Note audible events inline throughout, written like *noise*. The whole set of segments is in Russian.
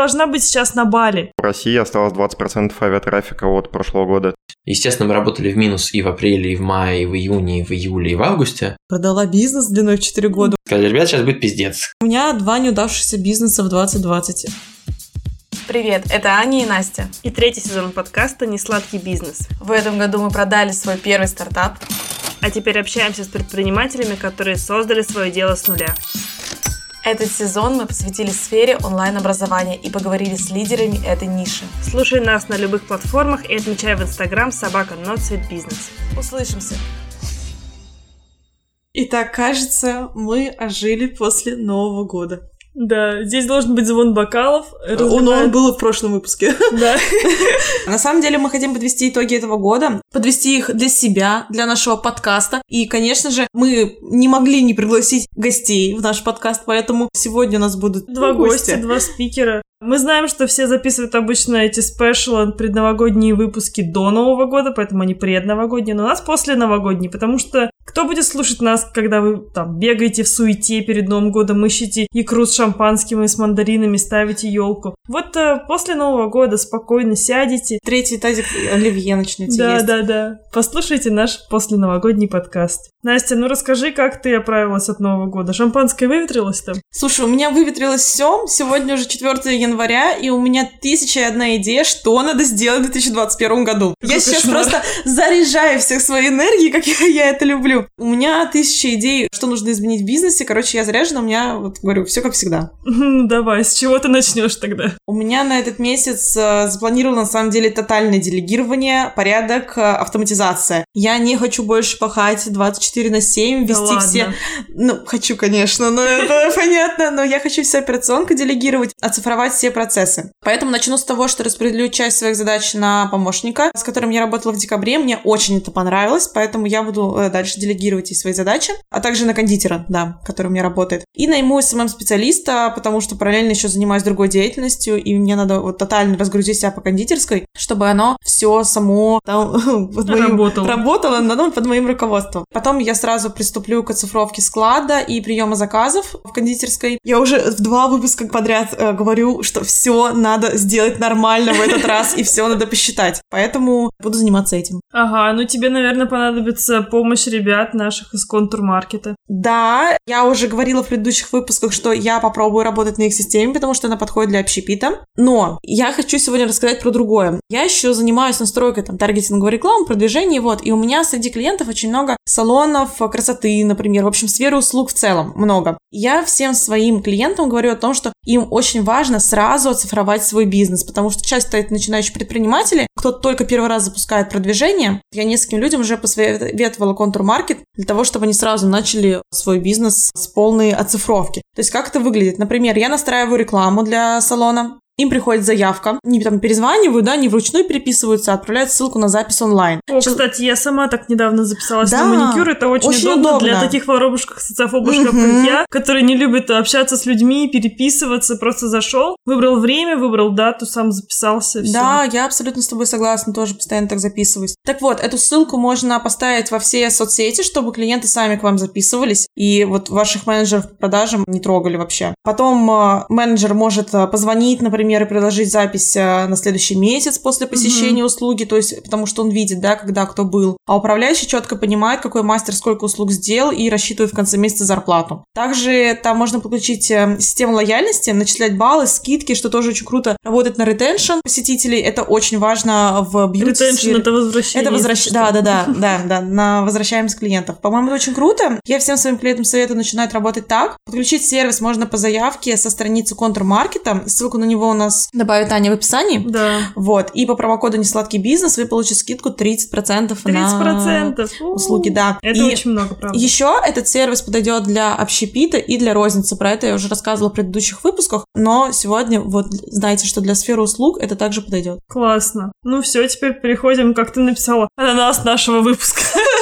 должна быть сейчас на Бали. В России осталось 20% авиатрафика от прошлого года. Естественно, мы работали в минус и в апреле, и в мае, и в июне, и в июле, и в августе. Продала бизнес длиной в 4 года. Сказали, ребят, сейчас будет пиздец. У меня два неудавшихся бизнеса в 2020. Привет, это Аня и Настя. И третий сезон подкаста «Несладкий бизнес». В этом году мы продали свой первый стартап. А теперь общаемся с предпринимателями, которые создали свое дело с нуля. Этот сезон мы посвятили сфере онлайн-образования и поговорили с лидерами этой ниши. Слушай нас на любых платформах и отмечай в Инстаграм собака Бизнес. Услышимся! Итак, кажется, мы ожили после Нового года. Да, здесь должен быть звон бокалов. Он, он был в прошлом выпуске. *laughs* Да. На самом деле мы хотим подвести итоги этого года, подвести их для себя, для нашего подкаста. И, конечно же, мы не могли не пригласить гостей в наш подкаст, поэтому сегодня у нас будут два гостя, два спикера. Мы знаем, что все записывают обычно эти спешл предновогодние выпуски до Нового года, поэтому они предновогодние, но у нас после новогодние, потому что кто будет слушать нас, когда вы там бегаете в суете перед Новым годом, ищете икру с шампанским и с мандаринами, ставите елку? Вот э, после Нового года спокойно сядете. Третий тазик оливье начнете да, есть. Да, да, да. Послушайте наш посленовогодний подкаст. Настя, ну расскажи, как ты оправилась от Нового года? Шампанское выветрилось там? Слушай, у меня выветрилось все. Сегодня уже 4 января, и у меня тысяча и одна идея, что надо сделать в 2021 году. Какой я сейчас кошмар. просто заряжаю всех своей энергией, как *laughs* я, я это люблю. У меня тысяча идей, что нужно изменить в бизнесе. Короче, я заряжена, у меня, вот говорю, все как всегда. Давай, с чего ты начнешь тогда? У меня на этот месяц э, запланировано, на самом деле, тотальное делегирование, порядок, э, автоматизация. Я не хочу больше пахать 24 на 7, Да вести ладно. все... Ну, хочу, конечно, но это *laughs* понятно, но я хочу все операционку делегировать, оцифровать все процессы. Поэтому начну с того, что распределю часть своих задач на помощника, с которым я работала в декабре. Мне очень это понравилось, поэтому я буду э, дальше делегировать и свои задачи, а также на кондитера, да, который у меня работает. И найму СММ-специалиста, потому что параллельно еще занимаюсь другой деятельностью, и мне надо вот тотально разгрузить себя по кондитерской, чтобы оно все само там, *laughs* под моим- Работало. работало ну, под моим руководством. Потом я сразу приступлю к оцифровке склада и приема заказов в кондитерской. Я уже в два выпуска подряд э, говорю, что все надо сделать нормально в этот раз, и все надо посчитать. Поэтому буду заниматься этим. Ага, ну тебе, наверное, понадобится помощь ребят наших из контур-маркета. Да, я уже говорила в предыдущих выпусках, что я попробую работать на их системе, потому что она подходит для общепита. Но я хочу сегодня рассказать про другое. Я еще занимаюсь настройкой там таргетинговой рекламы, продвижения, вот, и у меня среди клиентов очень много салонов красоты, например, в общем, сферы услуг в целом много. Я всем своим клиентам говорю о том, что им очень важно сразу оцифровать свой бизнес, потому что часто это начинающие предприниматели, кто только первый раз запускает продвижение. Я нескольким людям уже посоветовала контур-маркет для того, чтобы они сразу начали свой бизнес с полной оцифровки. То есть как это выглядит? Например, я настраиваю рекламу для салона, им приходит заявка, они там перезванивают, да, они вручную переписываются, отправляют ссылку на запись онлайн. О, Чел- кстати, я сама так недавно записалась Да, на маникюр. Это очень, очень удобно, удобно. для таких воробушков, социофобушков, Мгм. как я, которые не любят общаться с людьми, переписываться. Просто зашел, выбрал время, выбрал дату, сам записался. всё. Да, я абсолютно с тобой согласна, тоже постоянно так записываюсь. Так вот, эту ссылку можно поставить во все соцсети, чтобы клиенты сами к вам записывались, и вот ваших менеджеров по продажам не трогали вообще. Потом э, менеджер может э, позвонить, например, и предложить запись э, на следующий месяц после посещения услуги, то есть потому что он видит, да, когда кто был. А управляющий четко понимает, какой мастер сколько услуг сделал и рассчитывает в конце месяца зарплату. Также там можно подключить э, систему лояльности, начислять баллы, скидки, что тоже очень круто. Работать на ретеншн посетителей, это очень важно в бьюти Ретеншн это возвращение. это возвращ... если Да, да, да, *laughs* да, да, на возвращаемость клиентов. По-моему, это очень круто. Я всем своим клиентам советую начинать работать так. Подключить сервис можно по заявке со страницы контур-маркета. Ссылку на него нас добавит Аня в описании. Да. Вот. И по промокоду «Несладкий бизнес» вы получите скидку 30%, 30%. на услуги, да. Это И очень много, правда. еще этот сервис подойдет для общепита и для розницы. Про это я уже рассказывала в предыдущих выпусках. Но сегодня вот знаете, что для сферы услуг это также подойдет. Классно. Ну все, теперь переходим, как ты написала, ананас нашего выпуска. *laughs*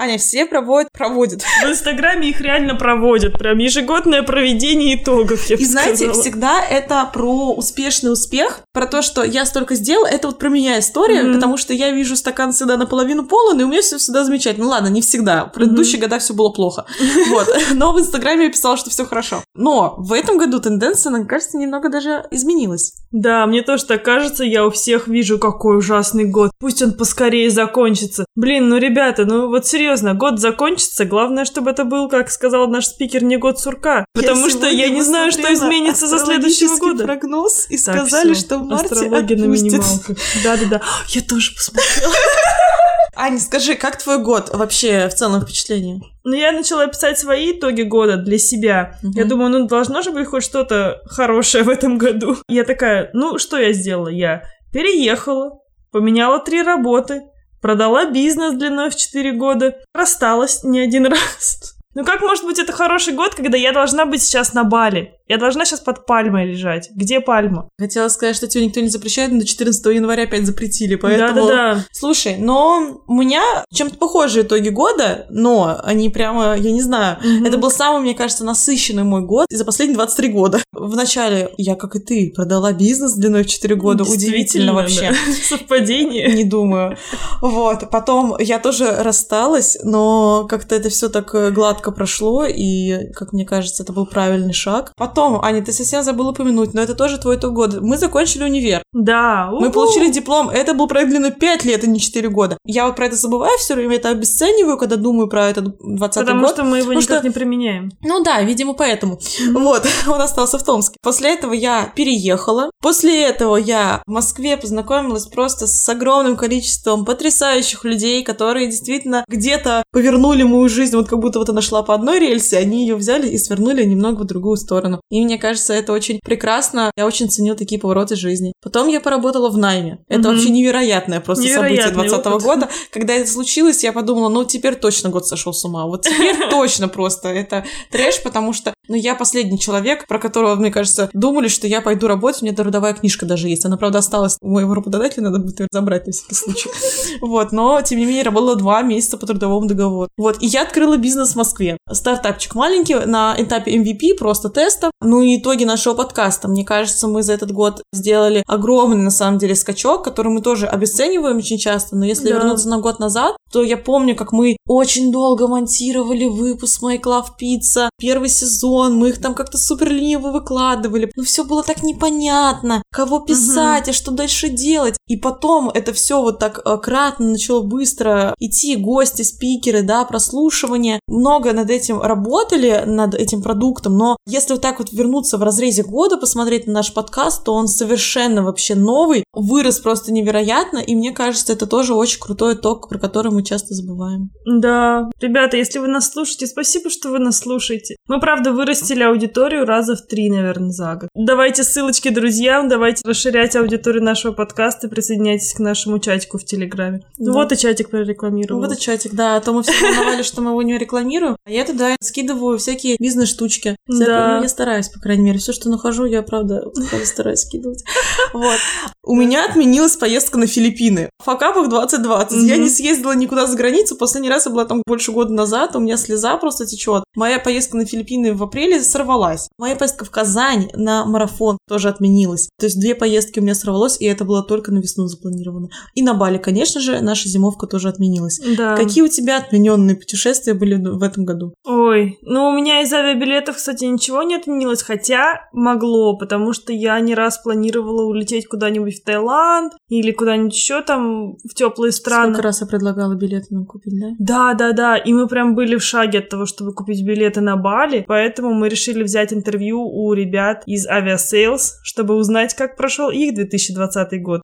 Аня, все проводят, проводят. В Инстаграме их реально проводят. Прям ежегодное проведение итогов, я И знаете, сказала. всегда это про успешный успех. про то, что я столько сделала, это вот про меня история, Мгм. потому что я вижу стакан всегда наполовину полон, и у меня все всегда замечательно. Ну ладно, не всегда. В предыдущие года все было плохо. *laughs* Вот. Но в Инстаграме я писала, что все хорошо. Но в этом году тенденция, мне кажется, немного даже изменилась. Да, мне тоже так кажется, я у всех вижу, какой ужасный год. Пусть он поскорее закончится. Блин, ну, ребята, ну вот серьезно, год закончится, главное, чтобы это был, как сказал наш спикер, не год сурка. Потому что я не знаю, что изменится за следующего года. прогноз, и Так, сказали, всё, что в марте Астрология на минималках. Да-да-да. *gasps* Я тоже посмотрела. *laughs* Аня, скажи, как твой год вообще в целом впечатление? Ну, я начала писать свои итоги года для себя. Мгм. Я думаю, ну, должно же быть хоть что-то хорошее в этом году. *laughs* Я такая, ну, что я сделала? Я переехала, поменяла три работы, продала бизнес длиной в 4 года, рассталась не один *laughs* раз. Ну как может быть это хороший год, когда я должна быть сейчас на Бали? Я должна сейчас под пальмой лежать. Где пальма? Хотела сказать, что тебе никто не запрещает, но до 14 января опять запретили, поэтому... Да-да-да. Слушай, но у меня чем-то похожие итоги года, но они прямо, я не знаю, Мгм. это был самый, мне кажется, насыщенный мой год за последние 23 года. Вначале я, как и ты, продала бизнес длиной в 4 года. Удивительно вообще. да. *laughs* Совпадение. Не думаю. Вот. Потом я тоже рассталась, но как-то это все так э, гладко прошло, и, как мне кажется, это был правильный шаг. Потом, Аня, ты совсем забыла упомянуть, но это тоже твой итог года. Мы закончили универ. Да. Мы уху. получили диплом. Это был проект длиной 5 лет, а не 4 года. Я вот про это забываю все время, это обесцениваю, когда думаю про этот 20 Потому год. что мы его Потому никак что- не применяем. Ну да, видимо, поэтому. Вот, *laughs* он остался в Томске. После этого я переехала. После этого я в Москве познакомилась просто с огромным количеством потрясающих людей, которые действительно где-то повернули мою жизнь, вот как будто вот она шла по одной рельсе, они ее взяли и свернули немного в другую сторону. И мне кажется, это очень прекрасно. Я очень ценю такие повороты жизни. Потом я поработала в найме. Это Мгм. вообще невероятное просто событие Невероятный 20 опыт. года. Когда это случилось, я подумала, ну теперь точно год сошел с ума. Вот теперь *laughs* точно просто это трэш, потому что ну, я последний человек, про которого, мне кажется, думали, что я пойду работать, у меня трудовая книжка даже есть. Она, правда, осталась у моего работодателя, надо будет её забрать на всякий случай. *laughs* Вот, но, тем не менее, работала два месяца по трудовому договору. Вот, и я открыла бизнес в Москве. Стартапчик маленький, на этапе MVP, просто теста. Ну и итоги нашего подкаста. Мне кажется, мы за этот год сделали огромный, на самом деле, скачок, который мы тоже обесцениваем очень часто, но если Да. вернуться на год назад, то я помню, как мы очень долго монтировали выпуск Make Love Pizza, первый сезон, мы их там как-то супер лениво выкладывали, но все было так непонятно, кого писать, а что дальше делать. И потом это все вот так э, кратно начало быстро идти, гости, спикеры, да, прослушивание. Много над этим работали, над этим продуктом, но если вот так вот вернуться в разрезе года, посмотреть на наш подкаст, то он совершенно вообще новый, вырос просто невероятно, и мне кажется, это тоже очень крутой итог, про который мы часто забываем. Да, ребята, если вы нас слушаете, спасибо, что вы нас слушаете. Мы, правда, вырастили аудиторию раза в три, наверное, за год. Давайте ссылочки друзьям, давайте расширять аудиторию нашего подкаста, присоединяйтесь к нашему чатику в Телеграме. Ну Да. вот и чатик прорекламировал. вот и чатик, да, а то мы все волновались, что мы его не рекламируем, а я туда скидываю всякие бизнес-штучки. Да. Ну, я стараюсь, по крайней мере. Все, что нахожу, я, правда, стараюсь скидывать. *laughs* Вот. У меня отменилась поездка на Филиппины. Факапах 2020. Я не съездила никуда за границу. Последний раз я была там больше года назад. У меня слеза просто течет. Моя поездка на Филиппины в апреле сорвалась. Моя поездка в Казань на марафон тоже отменилась. То есть две поездки у меня сорвалось, и это было только на весну запланировано. И на Бали, конечно же, наша зимовка тоже отменилась. Да. Какие у тебя отмененные путешествия были в этом году? Ой, ну у меня из авиабилетов, кстати, ничего не отменилось, хотя могло, потому что я не раз планировала улететь куда-нибудь в Таиланд или куда-нибудь еще там в теплые страны. Сколько раз я предлагала билеты нам купить, да? Да, да, да. И мы прям были в шаге от того, чтобы купить билеты на Бали. Поэтому мы решили взять интервью у ребят из Aviasales, чтобы узнать, как прошел их 2020 год.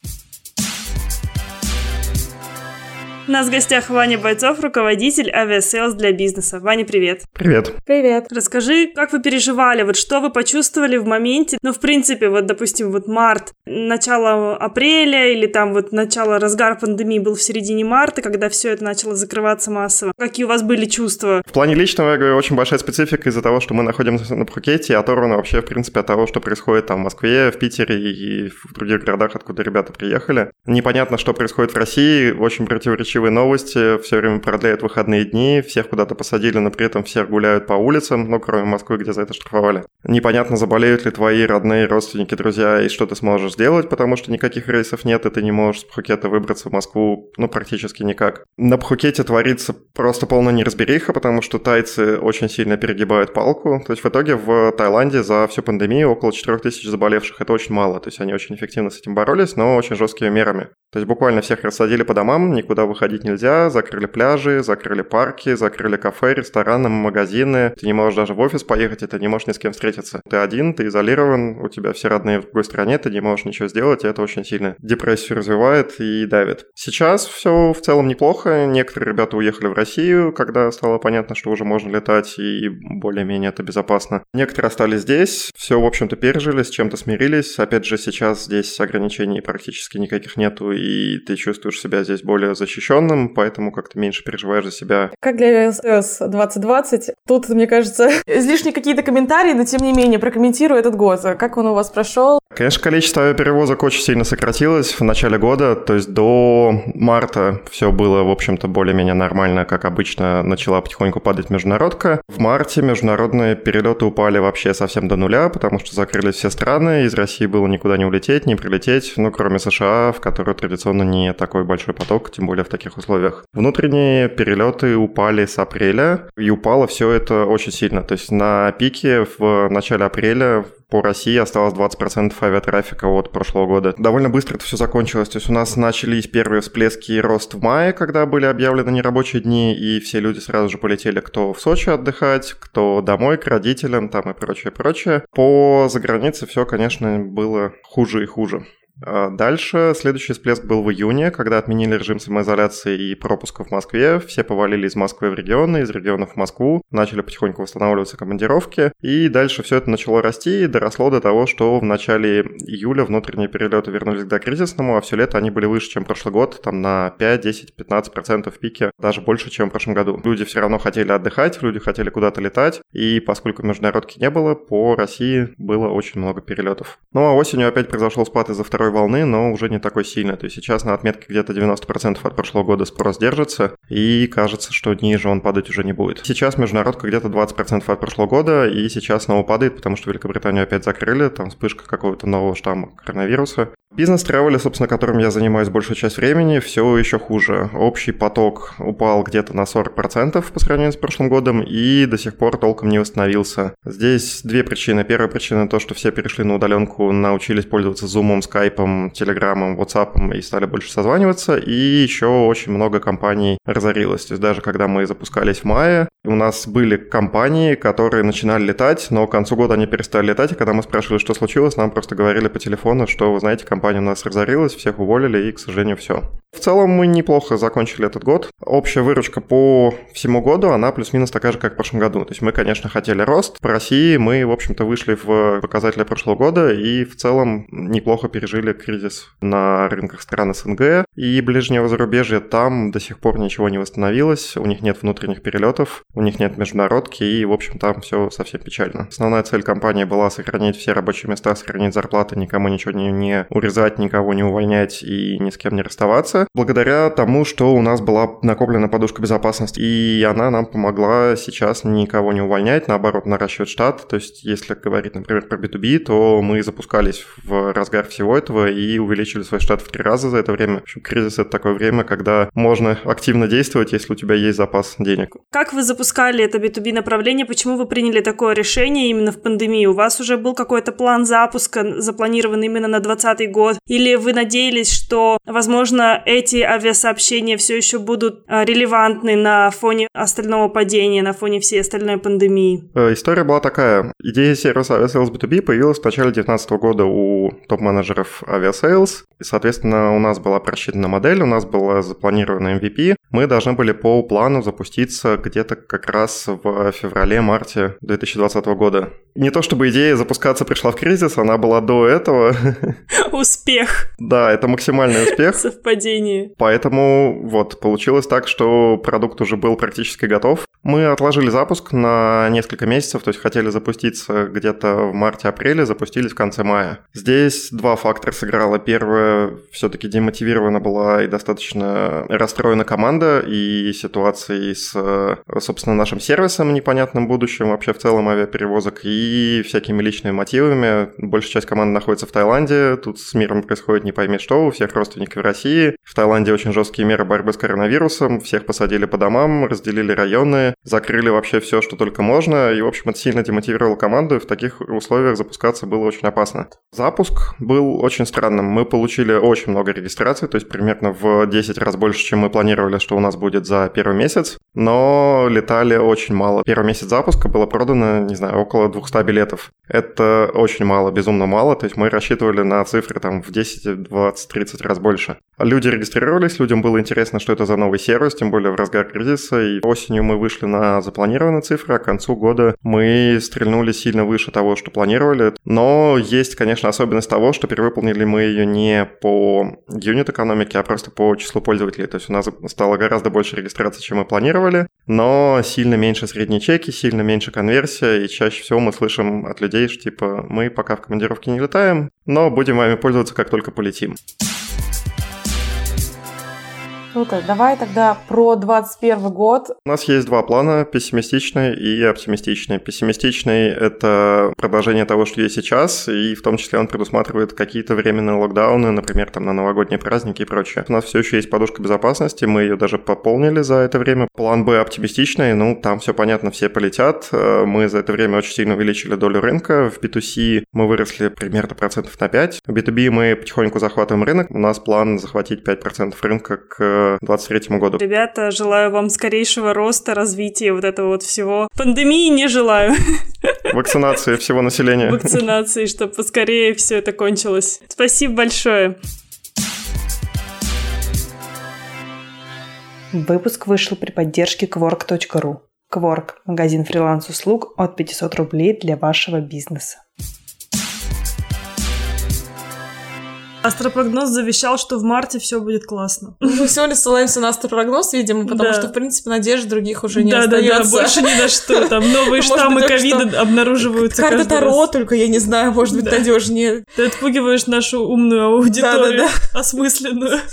У нас в гостях Ваня Бойцов, руководитель Aviasales для бизнеса. Ваня, привет. Привет. Привет. Расскажи, как вы переживали, вот что вы почувствовали в моменте, ну, в принципе, вот, допустим, вот март, начало апреля или там вот начало, разгар пандемии был в середине марта, когда все это начало закрываться массово. Какие у вас были чувства? В плане личного, я говорю, очень большая специфика из-за того, что мы находимся на Пхукете и оторваны вообще, в принципе, от того, что происходит там в Москве, в Питере и в других городах, откуда ребята приехали. Непонятно, что происходит в России, очень противоречивые противоречивые новости, все время продляют выходные дни, всех куда-то посадили, но при этом все гуляют по улицам, ну, кроме Москвы, где за это штрафовали. Непонятно, заболеют ли твои родные, родственники, друзья, и что ты сможешь сделать, потому что никаких рейсов нет, и ты не можешь с Пхукета выбраться в Москву, ну, практически никак. На Пхукете творится просто полная неразбериха, потому что тайцы очень сильно перегибают палку. То есть в итоге в Таиланде за всю пандемию около 4000 заболевших. Это очень мало. То есть они очень эффективно с этим боролись, но очень жесткими мерами. То есть буквально всех рассадили по домам, никуда выходить нельзя, закрыли пляжи, закрыли парки, закрыли кафе, рестораны, магазины. Ты не можешь даже в офис поехать, и ты не можешь ни с кем встретиться. Ты один, ты изолирован, у тебя все родные в другой стране, ты не можешь ничего сделать, и это очень сильно депрессию развивает и давит. Сейчас все в целом неплохо. Некоторые ребята уехали в Россию, когда стало понятно, что уже можно летать, и более-менее это безопасно. Некоторые остались здесь, все, в общем-то, пережили, с чем-то смирились. Опять же, сейчас здесь ограничений практически никаких нету, и ты чувствуешь себя здесь более защищенным, поэтому как-то меньше переживаешь за себя. Как для СС 2020, тут, мне кажется, *laughs* излишние какие-то комментарии, но тем не менее, прокомментирую этот год. Как он у вас прошел? Конечно, количество перевозок очень сильно сократилось в начале года, то есть до марта все было, в общем-то, более-менее нормально, как обычно начала потихоньку падать международка. В марте международные перелеты упали вообще совсем до нуля, потому что закрылись все страны, из России было никуда не улететь, не прилететь, ну, кроме США, в которую традиционно не такой большой поток, тем более в таких условиях. Внутренние перелеты упали с апреля, и упало все это очень сильно. То есть на пике в начале апреля по России осталось 20% авиатрафика от прошлого года. Довольно быстро это все закончилось. То есть у нас начались первые всплески и рост в мае, когда были объявлены нерабочие дни, и все люди сразу же полетели, кто в Сочи отдыхать, кто домой к родителям там и прочее, прочее. По загранице все, конечно, было хуже и хуже. А дальше следующий всплеск был в июне, когда отменили режим самоизоляции и пропуска в Москве. Все повалили из Москвы в регионы, из регионов в Москву, начали потихоньку восстанавливаться командировки. И дальше все это начало расти и доросло до того, что в начале июля внутренние перелеты вернулись к докризисному, а все лето они были выше, чем прошлый год, там на 5, 10, 15 процентов в пике, даже больше, чем в прошлом году. Люди все равно хотели отдыхать, люди хотели куда-то летать, и поскольку международки не было, по России было очень много перелетов. Ну а осенью опять произошел спад из-за второй второй волны, но уже не такой сильный. То есть сейчас на отметке где-то 90% от прошлого года спрос держится, и кажется, что ниже он падать уже не будет. Сейчас международка где-то 20% от прошлого года, и сейчас снова падает, потому что Великобританию опять закрыли, там вспышка какого-то нового штамма коронавируса. Бизнес тревели, собственно, которым я занимаюсь большую часть времени, все еще хуже. Общий поток упал где-то на 40% по сравнению с прошлым годом и до сих пор толком не восстановился. Здесь две причины. Первая причина то, что все перешли на удаленку, научились пользоваться Zoom, Skype, Telegram, WhatsApp и стали больше созваниваться. И еще очень много компаний разорилось. То есть даже когда мы запускались в мае, у нас были компании, которые начинали летать, но к концу года они перестали летать, и когда мы спрашивали, что случилось, нам просто говорили по телефону, что, вы знаете, компания у нас разорилась, всех уволили, и, к сожалению, все. В целом мы неплохо закончили этот год. Общая выручка по всему году, она плюс-минус такая же, как в прошлом году. То есть мы, конечно, хотели рост. По России мы, в общем-то, вышли в показатели прошлого года и в целом неплохо пережили кризис на рынках стран СНГ и ближнего зарубежья. Там до сих пор ничего не восстановилось, у них нет внутренних перелетов, у них нет международки и, в общем, там все совсем печально. Основная цель компании была сохранить все рабочие места, сохранить зарплаты, никому ничего не, не урезать, никого не увольнять и ни с кем не расставаться благодаря тому, что у нас была накоплена подушка безопасности, и она нам помогла сейчас никого не увольнять, наоборот, наращивать штат. То есть, если говорить, например, про B2B, то мы запускались в разгар всего этого и увеличили свой штат в три раза за это время. В общем, кризис — это такое время, когда можно активно действовать, если у тебя есть запас денег. Как вы запускали это B2B направление? Почему вы приняли такое решение именно в пандемии? У вас уже был какой-то план запуска, запланированный именно на 2020 год? Или вы надеялись, что, возможно, эти авиасообщения все еще будут а, релевантны на фоне остального падения, на фоне всей остальной пандемии? Э, история была такая. Идея сервиса Aviasales B2B появилась в начале 2019 года у топ-менеджеров Aviasales. И, соответственно, у нас была просчитана модель, у нас была запланирована MVP. Мы должны были по плану запуститься где-то как раз в феврале-марте 2020 года. Не то чтобы идея запускаться пришла в кризис, она была до этого. *laughs* Успех. Да, это максимальный успех. *laughs* Совпадение. Поэтому вот получилось так, что продукт уже был практически готов. Мы отложили запуск на несколько месяцев, то есть хотели запуститься где-то в марте-апреле, запустились в конце мая. Здесь два фактора сыграло. Первое немного все-таки демотивирована была и достаточно расстроена команда и ситуацией с, собственно, нашим сервисом непонятным будущим вообще в целом авиаперевозок и всякими личными мотивами. Большая часть команды находится в Таиланде, тут с миром происходит не пойми что, у всех родственников в России. В Таиланде очень жесткие меры борьбы с коронавирусом, всех посадили по домам, разделили районы, закрыли вообще все, что только можно, и, в общем, это сильно демотивировало команду, и в таких условиях запускаться было очень опасно. Запуск был очень странным. Мы получили очень много регистраций, то есть примерно в 10 раз больше, чем мы планировали, что у нас будет за первый месяц, но летали очень мало. Первый месяц запуска было продано, не знаю, около 200 билетов. Это очень мало, безумно мало, то есть мы рассчитывали на цифры там в 10, 20, 30 раз больше. Люди регистрировались, людям было интересно, что это за новый сервис, тем более в разгар кризиса, и осенью мы вышли на запланированные цифры, а к концу года мы стрельнули сильно выше того, что планировали. Но есть, конечно, особенность того, что перевыполнили мы ее не по юнит экономике, а просто по числу пользователей. То есть у нас стало гораздо больше регистраций, чем мы планировали, но сильно меньше средние чеки, сильно меньше конверсия, и чаще всего мы слышим от людей, что типа мы пока в командировке не летаем, но будем вами пользоваться, как только полетим. Круто. Давай тогда про 21 год. У нас есть два плана, пессимистичный и оптимистичный. Пессимистичный — это продолжение того, что есть сейчас, и в том числе он предусматривает какие-то временные локдауны, например, там на новогодние праздники и прочее. У нас все еще есть подушка безопасности, мы ее даже пополнили за это время. План Б оптимистичный, ну, там все понятно, все полетят. Мы за это время очень сильно увеличили долю рынка. В B2C мы выросли примерно процентов на 5. В B2B мы потихоньку захватываем рынок. У нас план захватить 5% рынка к 2023 году. Ребята, желаю вам скорейшего роста, развития вот этого вот всего. Пандемии не желаю. *laughs* Вакцинации всего населения. Вакцинации, чтобы поскорее все это кончилось. Спасибо большое. Выпуск вышел при поддержке Quark.ru. Quark – магазин фриланс-услуг от 500 рублей для вашего бизнеса. Астропрогноз завещал, что в марте все будет классно. Мы сегодня ссылаемся на астропрогноз, видимо, потому да. что, в принципе, надежд других уже не да, остается. Да, да, больше *laughs* ни на что. Там новые штаммы ковида обнаруживаются Карта Таро, только, я не знаю, может быть, надежнее. Ты отпугиваешь нашу умную аудиторию, осмысленную. *laughs*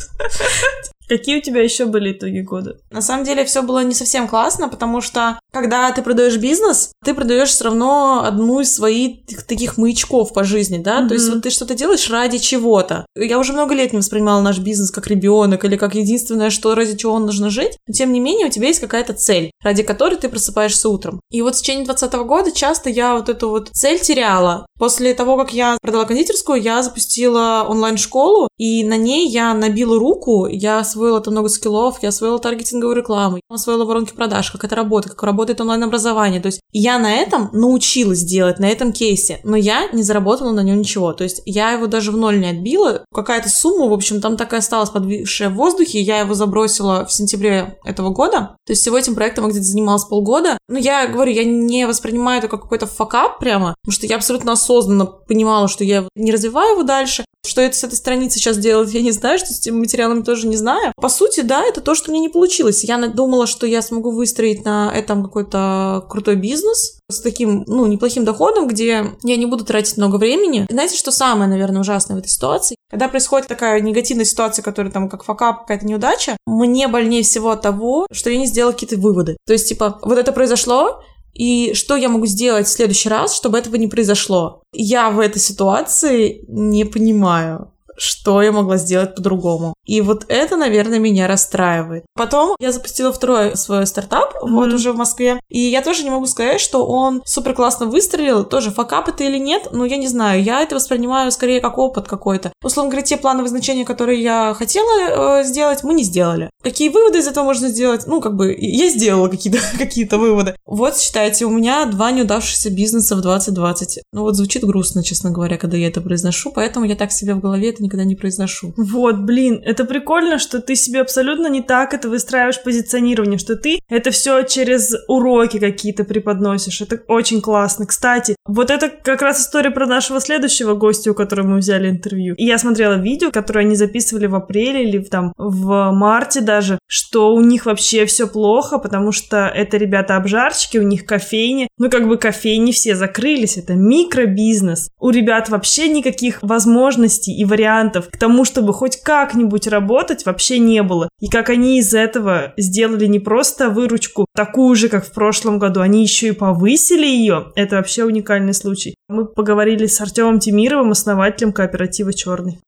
Какие у тебя еще были итоги года? На самом деле все было не совсем классно, потому что когда ты продаешь бизнес, ты продаешь все равно одну из своих таких маячков по жизни, да? Mm-hmm. То есть вот ты что-то делаешь ради чего-то. Я уже много лет не воспринимала наш бизнес как ребенок или как единственное, что ради чего он нужно жить. Но тем не менее у тебя есть какая-то цель, ради которой ты просыпаешься утром. И вот в течение 2020 года часто я вот эту вот цель теряла. После того, как я продала кондитерскую, я запустила онлайн-школу, и на ней я набила руку, я освоила там много скиллов, я освоила таргетинговую рекламу, я освоила воронки продаж, как это работает, как работает онлайн-образование. То есть я на этом научилась делать, на этом кейсе, но я не заработала на нем ничего. То есть я его даже в ноль не отбила. Какая-то сумма, в общем, там такая осталась подвисшая в воздухе, я его забросила в сентябре этого года. То есть всего этим проектом я где-то занималась полгода. Но я говорю, я не воспринимаю это как какой-то факап прямо, потому что я абсолютно осознанно понимала, что я не развиваю его дальше. Что это с этой страницы сейчас делать, я не знаю, что с этими материалами тоже не знаю. По сути, да, это то, что мне не получилось. Я думала, что я смогу выстроить на этом какой-то крутой бизнес с таким, ну, неплохим доходом, где я не буду тратить много времени. И знаете, что самое, наверное, ужасное в этой ситуации? Когда происходит такая негативная ситуация, которая там как факап, какая-то неудача, мне больнее всего от того, что я не сделала какие-то выводы. То есть, типа, вот это произошло, и что я могу сделать в следующий раз, чтобы этого не произошло? Я в этой ситуации не понимаю что я могла сделать по-другому. И вот это, наверное, меня расстраивает. Потом я запустила второй свой стартап, mm-hmm. вот уже в Москве. И я тоже не могу сказать, что он супер классно выстрелил. Тоже факап это или нет, но я не знаю. Я это воспринимаю скорее как опыт какой-то. Условно говоря, те плановые значения, которые я хотела э, сделать, мы не сделали. Какие выводы из этого можно сделать? Ну, как бы, я сделала какие-то *laughs* какие выводы. Вот, считайте, у меня два неудавшихся бизнеса в 2020. Ну, вот звучит грустно, честно говоря, когда я это произношу, поэтому я так себе в голове это никогда не произношу. Вот, блин, это прикольно, что ты себе абсолютно не так это выстраиваешь позиционирование, что ты это все через уроки какие-то преподносишь. Это очень классно. Кстати, вот это как раз история про нашего следующего гостя, у которого мы взяли интервью. И я смотрела видео, которое они записывали в апреле или там в марте даже, что у них вообще все плохо, потому что это ребята-обжарщики, у них кофейни. Ну, как бы кофейни все закрылись, это микробизнес. У ребят вообще никаких возможностей и вариантов вариантов к тому, чтобы хоть как-нибудь работать, вообще не было. И как они из этого сделали не просто выручку такую же, как в прошлом году, они еще и повысили ее, это вообще уникальный случай. Мы поговорили с Артемом Тимировым, основателем кооператива «Черный».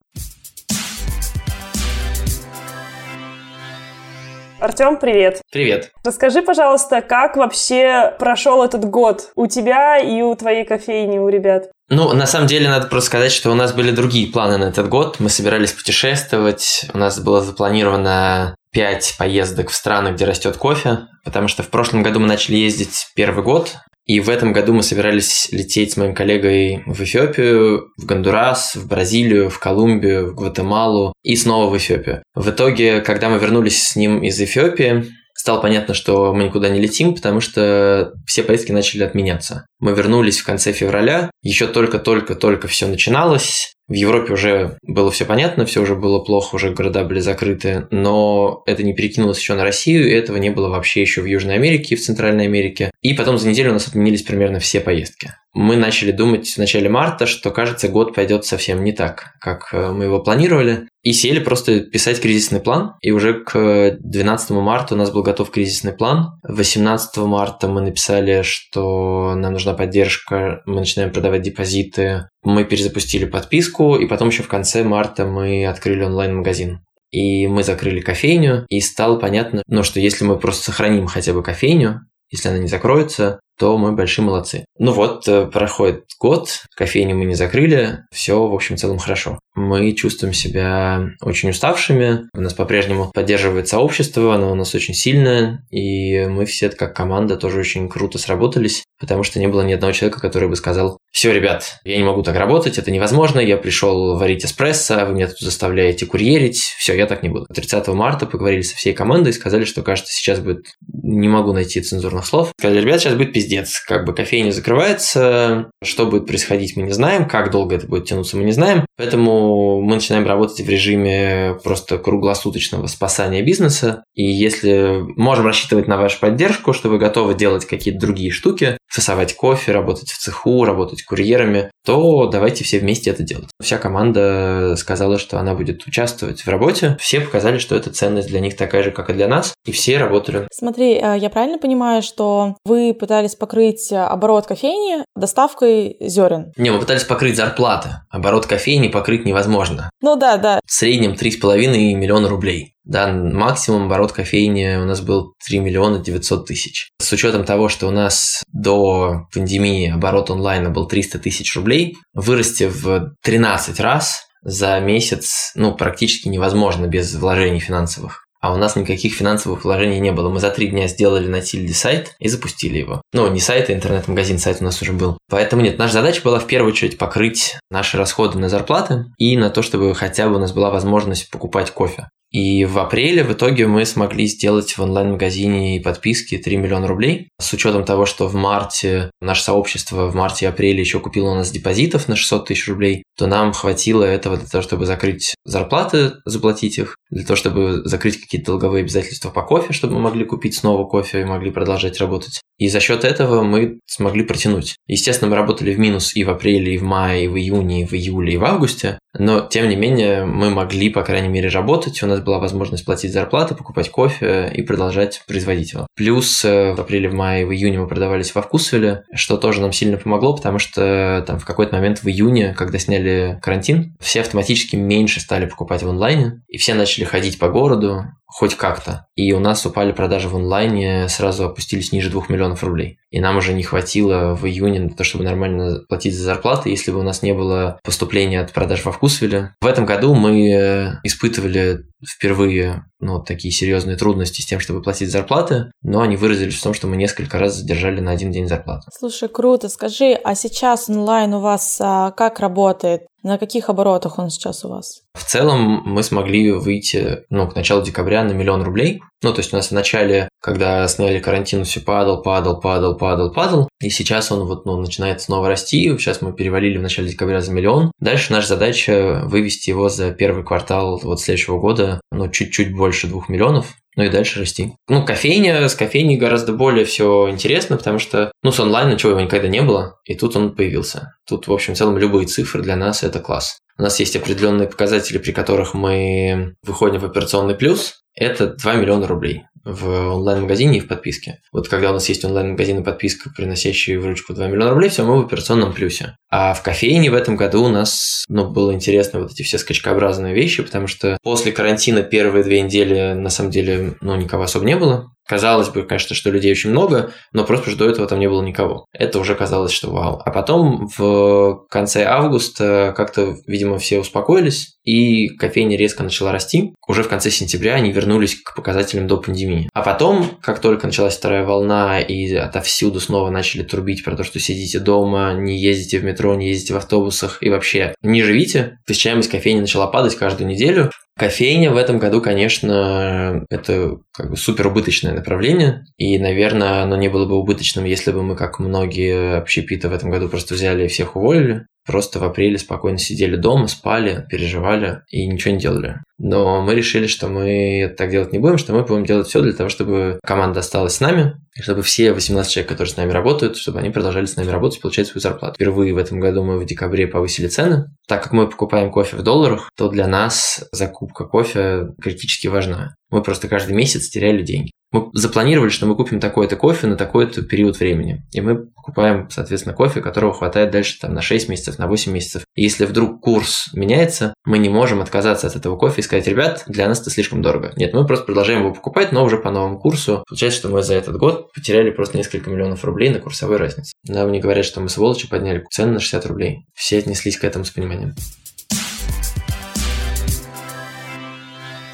Артем, привет. Привет. Расскажи, пожалуйста, как вообще прошел этот год у тебя и у твоей кофейни, у ребят? Ну, на самом деле, надо просто сказать, что у нас были другие планы на этот год. Мы собирались путешествовать. У нас было запланировано пять поездок в страны, где растет кофе, потому что в прошлом году мы начали ездить первый год, и в этом году мы собирались лететь с моим коллегой в Эфиопию, в Гондурас, в Бразилию, в Колумбию, в Гватемалу и снова в Эфиопию. В итоге, когда мы вернулись с ним из Эфиопии, стало понятно, что мы никуда не летим, потому что все поездки начали отменяться. Мы вернулись в конце февраля, еще только-только-только все начиналось, в Европе уже было все понятно, все уже было плохо, уже города были закрыты, но это не перекинулось еще на Россию, и этого не было вообще еще в Южной Америке и в Центральной Америке. И потом за неделю у нас отменились примерно все поездки. Мы начали думать в начале марта, что, кажется, год пойдет совсем не так, как э, мы его планировали. И сели просто писать кризисный план. И уже к 12 марта у нас был готов кризисный план. 18 марта мы написали, что нам нужна поддержка, мы начинаем продавать депозиты. Мы перезапустили подписку, и потом еще в конце марта мы открыли онлайн-магазин. И мы закрыли кофейню, и стало понятно, ну, что если мы просто сохраним хотя бы кофейню, если она не закроется, то мы большие молодцы. Ну вот, э, проходит год, кофейню мы не закрыли, все, в общем, в целом хорошо. Мы чувствуем себя очень уставшими, у нас по-прежнему поддерживает сообщество, оно у нас очень сильное, и мы все как команда тоже очень круто сработались, потому что не было ни одного человека, который бы сказал, все, ребят, я не могу так работать, это невозможно, я пришел варить эспрессо, вы меня тут заставляете курьерить, все, я так не буду. 30 марта поговорили со всей командой и сказали, что, кажется, сейчас будет, не могу найти цензурных слов, сказали, ребят, сейчас будет пиздец, как бы кофейня закрывается, что будет происходить, мы не знаем, как долго это будет тянуться, мы не знаем, поэтому мы начинаем работать в режиме просто круглосуточного спасания бизнеса, и если можем рассчитывать на вашу поддержку, что вы готовы делать какие-то другие штуки, фасовать кофе, работать в цеху, работать курьерами, то давайте все вместе это делать. Вся команда сказала, что она будет участвовать в работе. Все показали, что эта ценность для них такая же, как и для нас, и все работали. Смотри, а я правильно понимаю, что вы пытались покрыть оборот кофейни доставкой зерен? Не, мы пытались покрыть зарплаты. Оборот кофейни покрыть невозможно. Ну да, да. В среднем 3,5 миллиона рублей. Да, максимум оборот кофейни у нас был 3 миллиона 900 тысяч. С учетом того, что у нас до пандемии оборот онлайна был 300 тысяч рублей, вырасти в 13 раз за месяц, ну, практически невозможно без вложений финансовых. А у нас никаких финансовых вложений не было. Мы за три дня сделали на Тильде сайт и запустили его. Ну, не сайт, а интернет-магазин, сайт у нас уже был. Поэтому нет, наша задача была в первую очередь покрыть наши расходы на зарплаты и на то, чтобы хотя бы у нас была возможность покупать кофе. И в апреле в итоге мы смогли сделать в онлайн-магазине подписки 3 миллиона рублей. С учетом того, что в марте наше сообщество в марте и апреле еще купило у нас депозитов на 600 тысяч рублей, то нам хватило этого для того, чтобы закрыть зарплаты, заплатить их, для того, чтобы закрыть какие-то долговые обязательства по кофе, чтобы мы могли купить снова кофе и могли продолжать работать. И за счет этого мы смогли протянуть. Естественно, мы работали в минус и в апреле, и в мае, и в июне, и в июле, и в августе, но тем не менее мы могли, по крайней мере, работать, у нас была возможность платить зарплаты, покупать кофе и продолжать производить его. Плюс э, в апреле, в мае, в июне мы продавались во Вкусвилле, что тоже нам сильно помогло, потому что там в какой-то момент в июне, когда сняли карантин, все автоматически меньше стали покупать в онлайне, и все начали ходить по городу, хоть как-то. И у нас упали продажи в онлайне, сразу опустились ниже 2 миллионов рублей. И нам уже не хватило в июне на то, чтобы нормально платить за зарплаты, если бы у нас не было поступления от продаж во Вкусвилле. В этом году мы э, испытывали впервые ну, такие серьезные трудности с тем, чтобы платить зарплаты, но они выразились в том, что мы несколько раз задержали на один день зарплату. Слушай, круто. Скажи, а сейчас онлайн у вас а, как работает? На каких оборотах он сейчас у вас? В целом мы смогли выйти ну, к началу декабря на миллион рублей. Ну, то есть у нас в начале, когда сняли карантин, все падал, падал, падал, падал, падал. И сейчас он вот ну, начинает снова расти. Сейчас мы перевалили в начале декабря за миллион. Дальше наша задача вывести его за первый квартал вот следующего года, ну, чуть-чуть больше двух миллионов ну и дальше расти. Ну, кофейня, с кофейней гораздо более все интересно, потому что, ну, с онлайна чего его никогда не было, и тут он появился. Тут, в общем, в целом любые цифры для нас это класс. У нас есть определенные показатели, при которых мы выходим в операционный плюс. Это 2 миллиона рублей в онлайн-магазине и в подписке. Вот когда у нас есть онлайн-магазин и подписка, приносящие выручку 2 миллиона рублей, все, мы в операционном плюсе. А в кофейне в этом году у нас ну, было интересно вот эти все скачкообразные вещи, потому что после карантина первые две недели на самом деле ну, никого особо не было. Казалось бы, конечно, что людей очень много, но просто что до этого там не было никого. Это уже казалось, что вау. А потом в конце августа как-то, видимо, все успокоились, и кофейня резко начала расти. Уже в конце сентября они вернулись к показателям до пандемии. А потом, как только началась вторая волна, и отовсюду снова начали трубить про то, что сидите дома, не ездите в метро, не ездите в автобусах и вообще не живите, посещаемость кофейни начала падать каждую неделю. Кофейня в этом году, конечно, это как бы супер убыточное направление, и, наверное, оно не было бы убыточным, если бы мы, как многие общепиты в этом году, просто взяли и всех уволили. Просто в апреле спокойно сидели дома, спали, переживали и ничего не делали. Но мы решили, что мы так делать не будем, что мы будем делать все для того, чтобы команда осталась с нами, и чтобы все 18 человек, которые с нами работают, чтобы они продолжали с нами работать и получать свою зарплату. Впервые в этом году мы в декабре повысили цены. Так как мы покупаем кофе в долларах, то для нас закупка кофе критически важна. Мы просто каждый месяц теряли деньги. Мы запланировали, что мы купим такой-то кофе на такой-то период времени. И мы покупаем, соответственно, кофе, которого хватает дальше там, на 6 месяцев, на 8 месяцев. И если вдруг курс меняется, мы не можем отказаться от этого кофе и сказать, ребят, для нас это слишком дорого. Нет, мы просто продолжаем его покупать, но уже по новому курсу. Получается, что мы за этот год потеряли просто несколько миллионов рублей на курсовой разнице. Нам не говорят, что мы сволочи подняли цены на 60 рублей. Все отнеслись к этому с пониманием.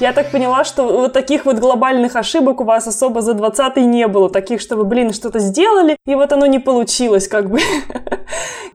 Я так поняла, что вот таких вот глобальных ошибок у вас особо за 20 не было. Таких, что вы, блин, что-то сделали, и вот оно не получилось, как бы.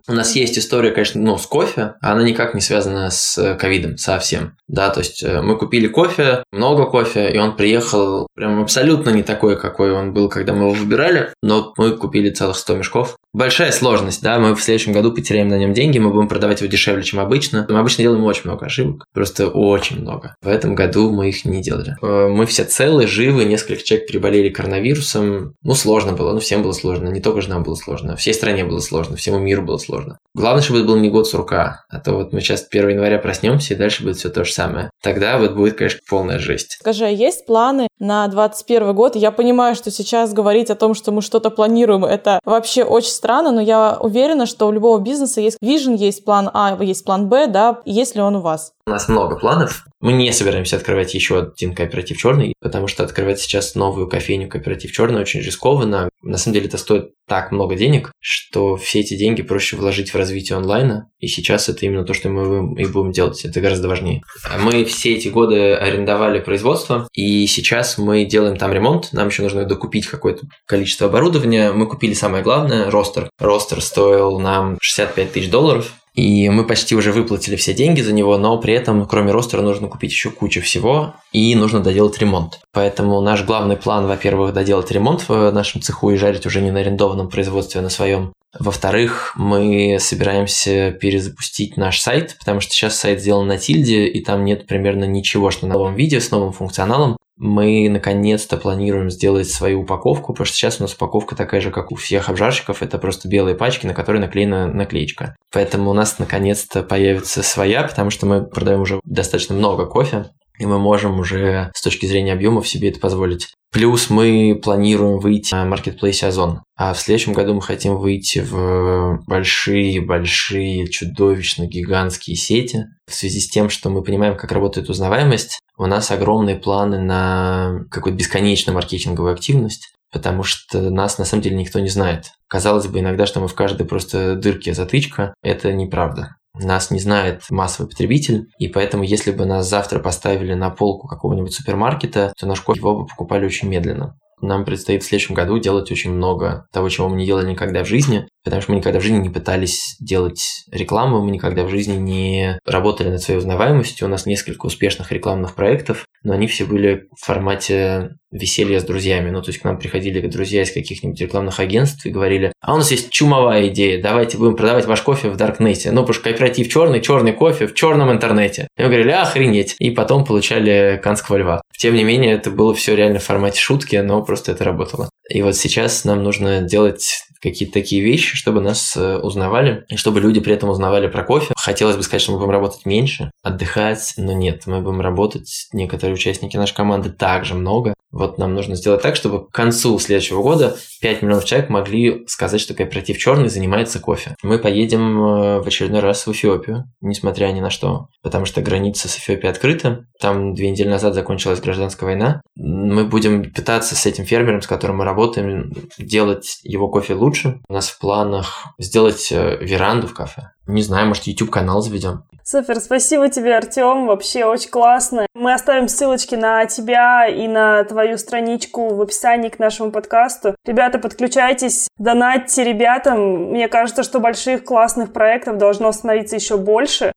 У нас есть история, конечно, ну, с кофе, она никак не связана с ковидом совсем. Да, то есть э, мы купили кофе, много кофе, и он приехал прям абсолютно не такой, какой он был, когда мы его выбирали, но мы купили целых 100 мешков. Большая сложность, да, мы в следующем году потеряем на нем деньги, мы будем продавать его дешевле, чем обычно. Мы обычно делаем очень много ошибок, просто очень много. В этом году мы их не делали. Э, мы все целы, живы, несколько человек переболели коронавирусом. Ну, сложно было, ну, всем было сложно, не только же нам было сложно, всей стране было сложно, всему миру было сложно. Главное, чтобы это был не год с рука, а то вот мы сейчас 1 января проснемся, и дальше будет все то же самое. Тогда вот будет, конечно, полная жесть. Скажи, а есть планы на 2021 год? Я понимаю, что сейчас говорить о том, что мы что-то планируем, это вообще очень странно, но я уверена, что у любого бизнеса есть вижен, есть план А, есть план Б, да, есть ли он у вас? У нас много планов. Мы не собираемся открывать еще один кооператив черный, потому что открывать сейчас новую кофейню кооператив черный очень рискованно. На самом деле это стоит так много денег, что все эти деньги проще вложить в развитие онлайна. И сейчас это именно то, что мы и будем делать. Это гораздо важнее. Мы все эти годы арендовали производство, и сейчас мы делаем там ремонт. Нам еще нужно докупить какое-то количество оборудования. Мы купили самое главное – ростер. Ростер стоил нам 65 тысяч долларов. И мы почти уже выплатили все деньги за него, но при этом, кроме ростера, нужно купить еще кучу всего, и нужно доделать ремонт. Поэтому наш главный план, во-первых, доделать ремонт в нашем цеху и жарить уже не на арендованном производстве, а на своем. Во-вторых, мы собираемся перезапустить наш сайт, потому что сейчас сайт сделан на тильде, и там нет примерно ничего, что на новом видео с новым функционалом мы наконец-то планируем сделать свою упаковку, потому что сейчас у нас упаковка такая же, как у всех обжарщиков, это просто белые пачки, на которые наклеена наклеечка. Поэтому у нас наконец-то появится своя, потому что мы продаем уже достаточно много кофе, и мы можем уже с точки зрения объемов себе это позволить. Плюс мы планируем выйти на маркетплейсе Озон. А в следующем году мы хотим выйти в большие-большие, чудовищно гигантские сети. В связи с тем, что мы понимаем, как работает узнаваемость, у нас огромные планы на какую-то бесконечную маркетинговую активность потому что нас на самом деле никто не знает. Казалось бы иногда, что мы в каждой просто дырке затычка. Это неправда. Нас не знает массовый потребитель, и поэтому если бы нас завтра поставили на полку какого-нибудь супермаркета, то наш кофе его бы покупали очень медленно. Нам предстоит в следующем году делать очень много того, чего мы не делали никогда в жизни, потому что мы никогда в жизни не пытались делать рекламу, мы никогда в жизни не работали над своей узнаваемостью. У нас несколько успешных рекламных проектов, но они все были в формате веселья с друзьями. Ну, то есть к нам приходили друзья из каких-нибудь рекламных агентств и говорили, а у нас есть чумовая идея, давайте будем продавать ваш кофе в Даркнете. Ну, потому что кооператив черный, черный кофе в черном интернете. И мы говорили, охренеть. И потом получали канского льва. Тем не менее, это было все реально в формате шутки, но просто это работало. И вот сейчас нам нужно делать какие-то такие вещи, чтобы нас э, узнавали, и чтобы люди при этом узнавали про кофе. Хотелось бы сказать, что мы будем работать меньше, отдыхать, но нет, мы будем работать, некоторые участники нашей команды также много. Вот нам нужно сделать так, чтобы к концу следующего года 5 миллионов человек могли сказать, что кооператив «Черный» занимается кофе. Мы поедем э, в очередной раз в Эфиопию, несмотря ни на что, потому что граница с Эфиопией открыта. Там две недели назад закончилась гражданская война. Мы будем пытаться с этим фермером, с которым мы работаем, делать его кофе лучше. У нас в планах сделать э, веранду в кафе. Не знаю, может, YouTube-канал заведем. Супер, спасибо тебе, Артем, вообще очень классно. Мы оставим ссылочки на тебя и на твою страничку в описании к нашему подкасту. Ребята, подключайтесь, донатьте ребятам. Мне кажется, что больших классных проектов должно становиться еще больше.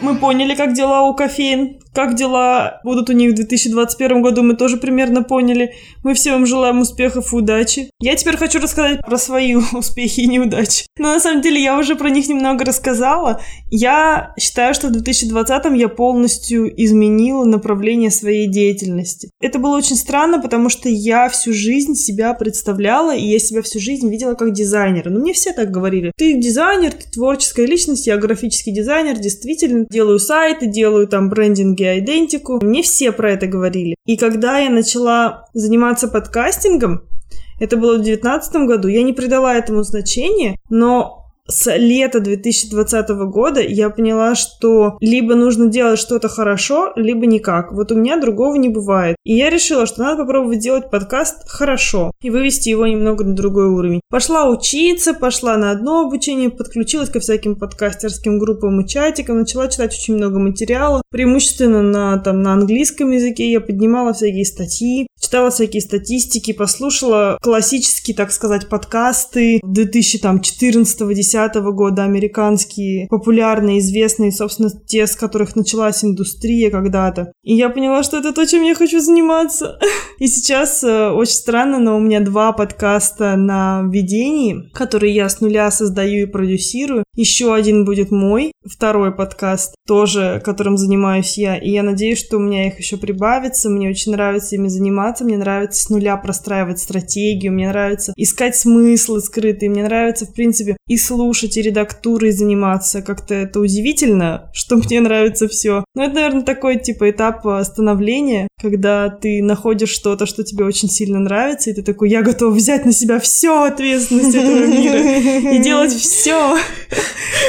Мы поняли, как дела у кофеин, как дела будут у них в 2021 году, мы тоже примерно поняли. Мы все вам желаем успехов и удачи. Я теперь хочу рассказать про свои *laughs* успехи и неудачи. Но на самом деле я уже про них немного рассказала. Я считаю, что в 2020 я полностью изменила направление своей деятельности. Это было очень странно, потому что я всю жизнь себя представляла, и я себя всю жизнь видела как дизайнера. Но мне все так говорили. Ты дизайнер, ты творческая личность, я графический дизайнер, действительно. Делаю сайты, делаю там брендинги идентику. Мне все про это говорили. И когда я начала заниматься подкастингом, это было в 2019 году, я не придала этому значения, но с лета 2020 года я поняла, что либо нужно делать что-то хорошо, либо никак. Вот у меня другого не бывает. И я решила, что надо попробовать делать подкаст хорошо и вывести его немного на другой уровень. Пошла учиться, пошла на одно обучение, подключилась ко всяким подкастерским группам и чатикам, начала читать очень много материала, преимущественно на, там, на английском языке. Я поднимала всякие статьи, читала всякие статистики, послушала классические, так сказать, подкасты 2014-2010 2010 года, американские, популярные, известные, собственно, те, с которых началась индустрия когда-то. И я поняла, что это то, чем я хочу заниматься. *laughs* И сейчас э, очень странно, но у меня два подкаста на ведении, которые я с нуля создаю и продюсирую. Еще один будет мой, второй подкаст, тоже которым занимаюсь я. И я надеюсь, что у меня их еще прибавится. Мне очень нравится ими заниматься. Мне нравится с нуля простраивать стратегию. Мне нравится искать смыслы скрытые. Мне нравится, в принципе, и слушать, и редактурой заниматься. Как-то это удивительно, что мне нравится все. Но это, наверное, такой, типа, этап становления, когда ты находишь что-то, что тебе очень сильно нравится, и ты такой, я готов взять на себя всю ответственность этого мира и делать все.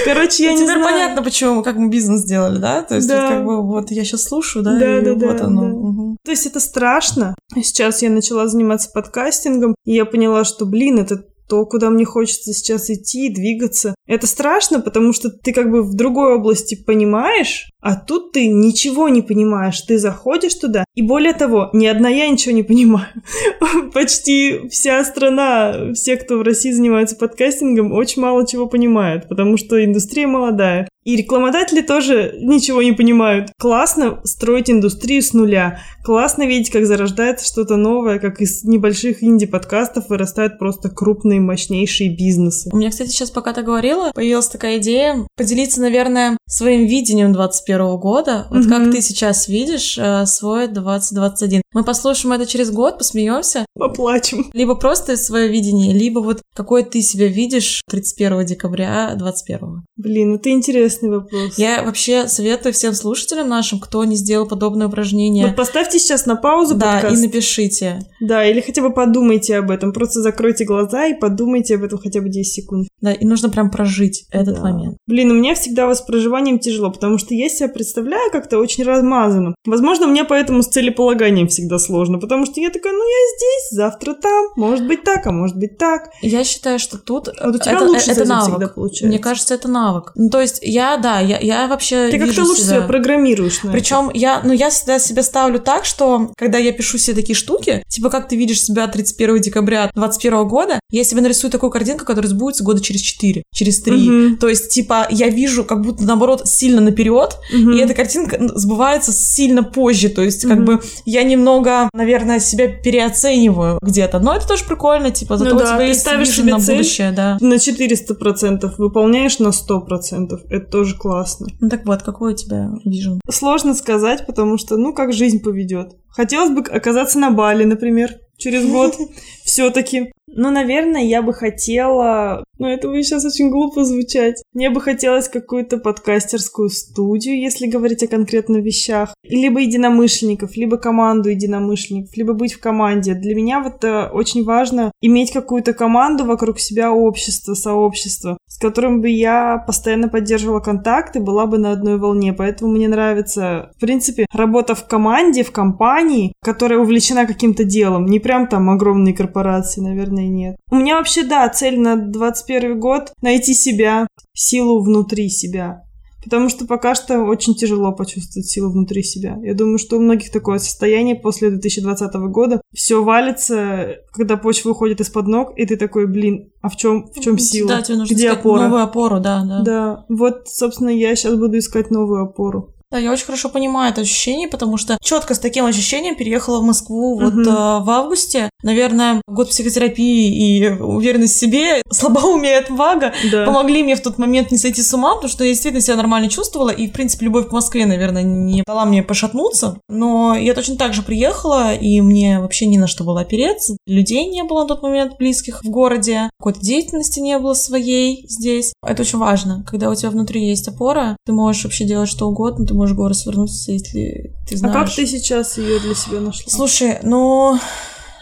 Короче, я не Теперь знаю. понятно, почему, как мы бизнес сделали, да? То есть, как бы, вот я сейчас слушаю, да, и вот оно. То есть это страшно. Сейчас я начала заниматься подкастингом, и я поняла, что, блин, это то, куда мне хочется сейчас идти, двигаться. Это страшно, потому что ты как бы в другой области понимаешь, а тут ты ничего не понимаешь. Ты заходишь туда, и более того, ни одна я ничего не понимаю. *laughs* Почти вся страна, все, кто в России занимается подкастингом, очень мало чего понимают, потому что индустрия молодая. И рекламодатели тоже ничего не понимают. Классно строить индустрию с нуля. Классно видеть, как зарождается что-то новое, как из небольших инди-подкастов вырастают просто крупные, мощнейшие бизнесы. У меня, кстати, сейчас пока ты говорила, появилась такая идея поделиться, наверное, своим видением 21 года. Вот Мгм. как ты сейчас видишь э, свой 2021. Мы послушаем это через год, посмеемся. Поплачем. Либо просто свое видение, либо вот какое ты себя видишь 31 декабря 21. Блин, это интересный вопрос. Я вообще советую всем слушателям нашим, кто не сделал подобное упражнение, Вот поставьте сейчас на паузу да, подкаст. и напишите. Да, или хотя бы подумайте об этом. Просто закройте глаза и подумайте об этом хотя бы 10 секунд. Да, и нужно прям прожить этот Да. момент. Блин, у меня всегда с проживанием тяжело, потому что я себя представляю как-то очень размазанно. Возможно, мне поэтому с целеполаганием всегда сложно, потому что я такая, ну я здесь, завтра там, может быть так, а может быть так. Я считаю, что тут А вот у тебя это, лучше это навык. всегда получается. Мне кажется, это навык. Ну, то есть я, да, я, я вообще Ты как-то лучше себя- себя программируешь на это. Причем я, ну, я всегда себя ставлю так, что когда я пишу себе такие штуки, типа как ты видишь себя 31 декабря 21 года, я себе нарисую такую картинку, которая сбудется года через 4, через 3. Мгм. То есть, типа, я вижу как будто, наоборот, сильно наперед, Мгм. и эта картинка сбывается сильно позже. То есть, как Мгм. бы, я немного, наверное, себя переоцениваю где-то. Но это тоже прикольно, типа, зато Ну у да, тебя ты есть ставишь себе на цель. будущее, да. на 400%, выполняешь на 100%. Это тоже классно. Ну так вот, какой у тебя вижен? Сложно сказать, потому что, ну, как жизнь поведет. Хотелось бы оказаться на Бали, например. через год *laughs* все-таки. Ну, наверное, я бы хотела... Ну, это будет сейчас очень глупо звучать. Мне бы хотелось какую-то подкастерскую студию, если говорить о конкретных вещах. Либо единомышленников, либо команду единомышленников, либо быть в команде. Для меня вот э, очень важно иметь какую-то команду вокруг себя, общество, сообщество, с которым бы я постоянно поддерживала контакты, была бы на одной волне. Поэтому мне нравится, в принципе, работа в команде, в компании, которая увлечена каким-то делом. Не прям там огромные корпорации, наверное, нет. У меня вообще, да, цель на 21 год найти себя, силу внутри себя. Потому что пока что очень тяжело почувствовать силу внутри себя. Я думаю, что у многих такое состояние после 2020 года. Все валится, когда почва уходит из-под ног, и ты такой, блин, а в чем, в чем сила? Да, тебе нужно Где искать опора? новую опору, да, да. Да, вот, собственно, я сейчас буду искать новую опору. Да, я очень хорошо понимаю это ощущение, потому что четко с таким ощущением переехала в Москву вот Мгм. э, в августе. Наверное, год психотерапии и уверенность в себе, *laughs* слабоумие от вага Да. помогли мне в тот момент не сойти с ума, потому что я действительно себя нормально чувствовала, и, в принципе, любовь к Москве, наверное, не дала мне пошатнуться. Но я точно так же приехала, и мне вообще ни на что было опереться. Людей не было на тот момент близких в городе, какой-то деятельности не было своей здесь. Это очень важно. Когда у тебя внутри есть опора, ты можешь вообще делать что угодно, ты можешь в город свернуться, если ты А знаешь. как ты сейчас ее для себя нашла? Слушай, ну,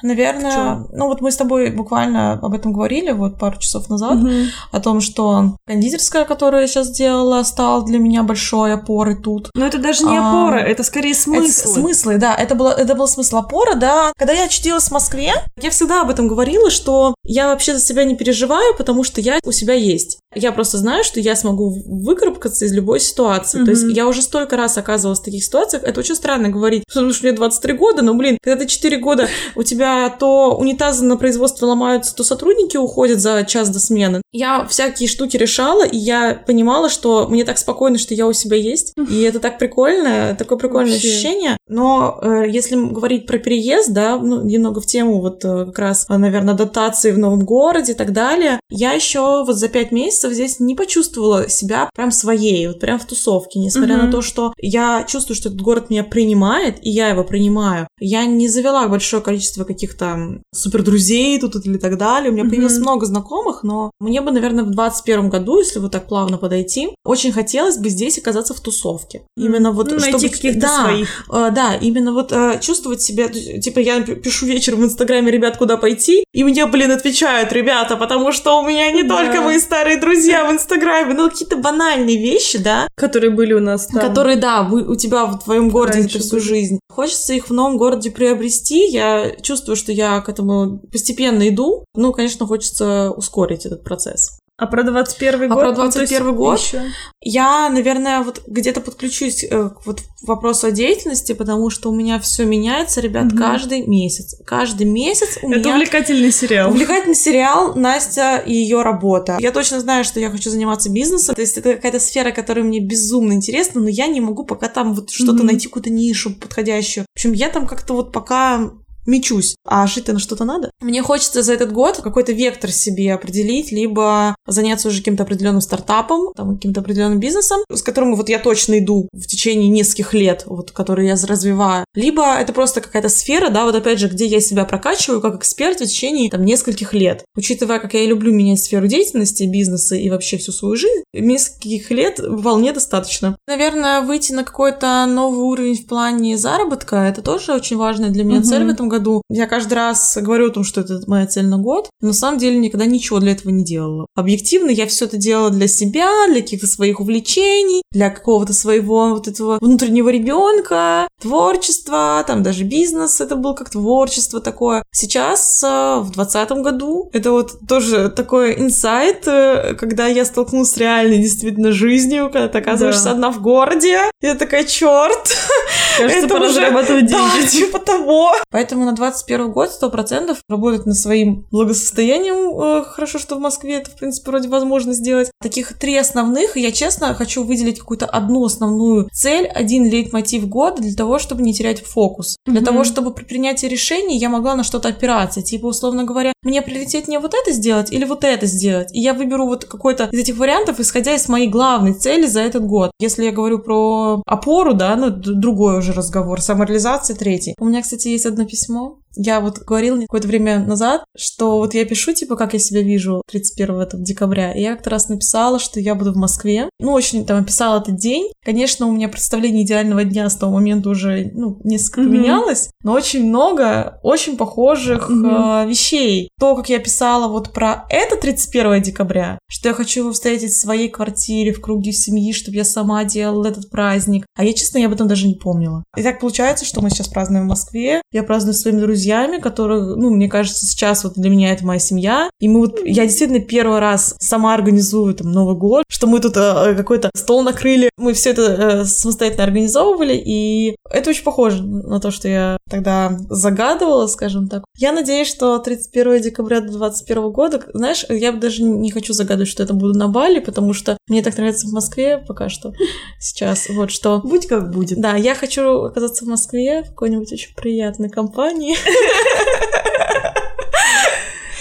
наверное, ну вот мы с тобой буквально об этом говорили вот пару часов назад, Мгм. о том, что кондитерская, которую я сейчас сделала, стала для меня большой опорой тут. Но это даже не А, опора, это скорее смысл. Это смыслы, да, это, было, это был смысл опора, да. Когда я очутилась в Москве, я всегда об этом говорила, что я вообще за себя не переживаю, потому что я у себя есть. Я просто знаю, что я смогу выкарабкаться из любой ситуации. То есть я уже столько раз оказывалась в таких ситуациях. Это очень странно говорить, потому что мне 23 года, но, блин, когда ты 4 года, у тебя то унитазы на производстве ломаются, то сотрудники уходят за час до смены. Я всякие штуки решала, и я понимала, что мне так спокойно, что я у себя есть. И это так прикольно, такое прикольное Вообще. ощущение. Но э, если говорить про переезд, да, ну, немного в тему вот э, как раз, наверное, дотации в новом городе и так далее, я еще вот за пять месяцев здесь не почувствовала себя прям своей, вот прям в тусовке, несмотря Мгм. на то, что я чувствую, что этот город меня принимает, и я его принимаю. Я не завела большое количество каких-то супер друзей тут или так далее. У меня Мгм. появилось много знакомых, но мне бы, наверное, в 21 году, если вот так плавно подойти, очень хотелось бы здесь оказаться в тусовке. Именно вот Ну, чтобы... найти каких-то да, своих. Э, да, именно вот э, чувствовать себя, типа я пишу вечером в Инстаграме, ребят, куда пойти, и мне, блин, отвечают, ребята, потому что у меня не Да. только мои старые друзья в Инстаграме, но какие-то банальные вещи, да, Которые были у нас там. которые, да, у тебя в твоем городе Раньше всю были. жизнь. Хочется их в новом городе приобрести. Я чувствую, что я к этому постепенно иду. Ну, конечно, хочется ускорить этот процесс. А про 21 А год? про Ну, то есть 21 год? ещё. Я, наверное, вот где-то подключусь э, к вот вопросу о деятельности, потому что у меня все меняется, ребят, Мгм. каждый месяц. Каждый месяц у Это меня увлекательный сериал. Увлекательный сериал Настя и ее работа. Я точно знаю, что я хочу заниматься бизнесом. То есть это какая-то сфера, которая мне безумно интересна, но я не могу пока там вот что-то Мгм. найти, какую-то нишу подходящую. В общем, я там как-то вот пока мечусь. А жить-то на что-то надо. Мне хочется за этот год какой-то вектор себе определить, либо заняться уже каким-то определенным стартапом, там, каким-то определенным бизнесом, с которым вот я точно иду в течение нескольких лет, вот, который я развиваю. Либо это просто какая-то сфера, да, вот опять же, где я себя прокачиваю как эксперт в течение там нескольких лет. Учитывая, как я и люблю менять сферу деятельности, бизнеса и вообще всю свою жизнь, нескольких лет вполне достаточно. Наверное, выйти на какой-то новый уровень в плане заработка, это тоже очень важная для меня Мгм. цель в этом году. Я каждый раз говорю о том, что это моя цель на год, но на самом деле никогда ничего для этого не делала. Объективно я все это делала для себя, для каких-то своих увлечений, для какого-то своего вот этого внутреннего ребенка, творчества, там даже бизнес это был как творчество такое. Сейчас, э, в двадцатом году, это вот тоже такой инсайт, э, когда я столкнулась с реальной действительно жизнью, когда ты оказываешься Да. одна в городе, я такая, черт, *laughs* Кажется, это уже- зарабатывать да, деньги. *laughs* типа того. Поэтому на 21 год 100% работать над своим благосостоянием. Э, Хорошо, что в Москве это, в принципе, вроде возможно сделать. Таких три основных, я честно хочу выделить какую-то одну основную цель, один лейтмотив года для того, чтобы не терять фокус. Для того, чтобы при принятии решений я могла на что-то опираться. Типа, условно говоря, мне приоритетнее вот это сделать или вот это сделать. И я выберу вот какой-то из этих вариантов, исходя из моей главной цели за этот год. Если я говорю про опору, да, ну, д- другой уже разговор, самореализация третий. У меня, кстати, есть одно письмо Я вот говорила какое-то время назад, что вот я пишу, типа, как я себя вижу 31 там, декабря. И я как-то раз написала, что я буду в Москве. Ну, очень там описала этот день. Конечно, у меня представление идеального дня с того момента уже, ну, несколько Мгм. поменялось, но очень много очень похожих Мгм. э, вещей. То, как я писала вот про это 31 декабря, что я хочу его встретить в своей квартире, в круге семьи, чтобы я сама делала этот праздник. А я, честно, я об этом даже не помнила. И так получается, что мы сейчас празднуем в Москве. Я праздную своими друзьями, которых, ну, мне кажется, сейчас вот для меня это моя семья. И мы вот, я действительно первый раз сама организую там Новый год, что мы тут э, какой-то стол накрыли, мы все это э, самостоятельно организовывали, и это очень похоже на то, что я тогда загадывала, скажем так. Я надеюсь, что 31 декабря 2021 года, знаешь, я даже не хочу загадывать, что это буду на Бали, потому что мне так нравится в Москве пока что сейчас. Вот что Будь как будет. да, я хочу оказаться в Москве в какой-нибудь очень приятной компании.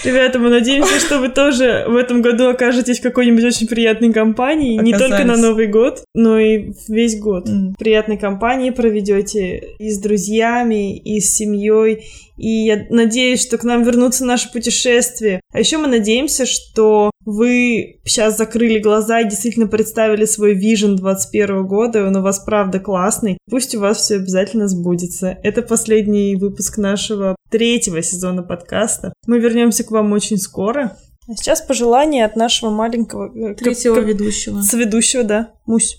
Ребята, мы надеемся, что вы тоже в этом году окажетесь в какой-нибудь очень приятной компании. Не только на Оказались. Новый год, но и весь год. В приятной компании проведете и с друзьями, и с семьей. И я надеюсь, что к нам вернутся наши путешествия. А еще мы надеемся, что вы сейчас закрыли глаза и действительно представили свой вижен 21 года, и он у вас правда классный. Пусть у вас все обязательно сбудется. Это последний выпуск нашего третьего сезона подкаста. Мы вернемся к вам очень скоро. А сейчас пожелание от нашего маленького э, Третьего кап- ведущего. соведущего, да, Мусь.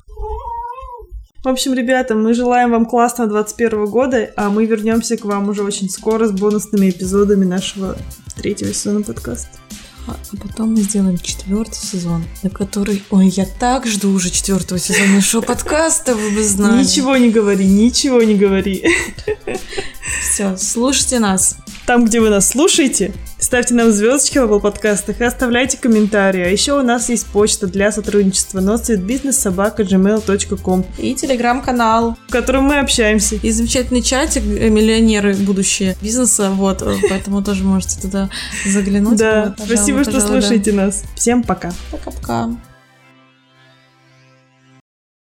В общем, ребята, мы желаем вам классного 21 года, а мы вернемся к вам уже очень скоро с бонусными эпизодами нашего третьего сезона подкаста. А потом мы сделаем четвертый сезон, на который... Ой, я так жду уже четвертого сезона нашего подкаста, вы бы знали. Ничего не говори, ничего не говори. Все, слушайте нас. Там, где вы нас слушаете, ставьте нам звездочки в Apple подкастах и оставляйте комментарии. А еще у нас есть почта для сотрудничества notsuitbusiness.gmail.com, И телеграм-канал. в котором мы общаемся. И замечательный чатик э, «Миллионеры будущее бизнеса». Вот, э, поэтому тоже можете туда заглянуть. Да, спасибо, что слушаете нас. Всем пока. Пока-пока.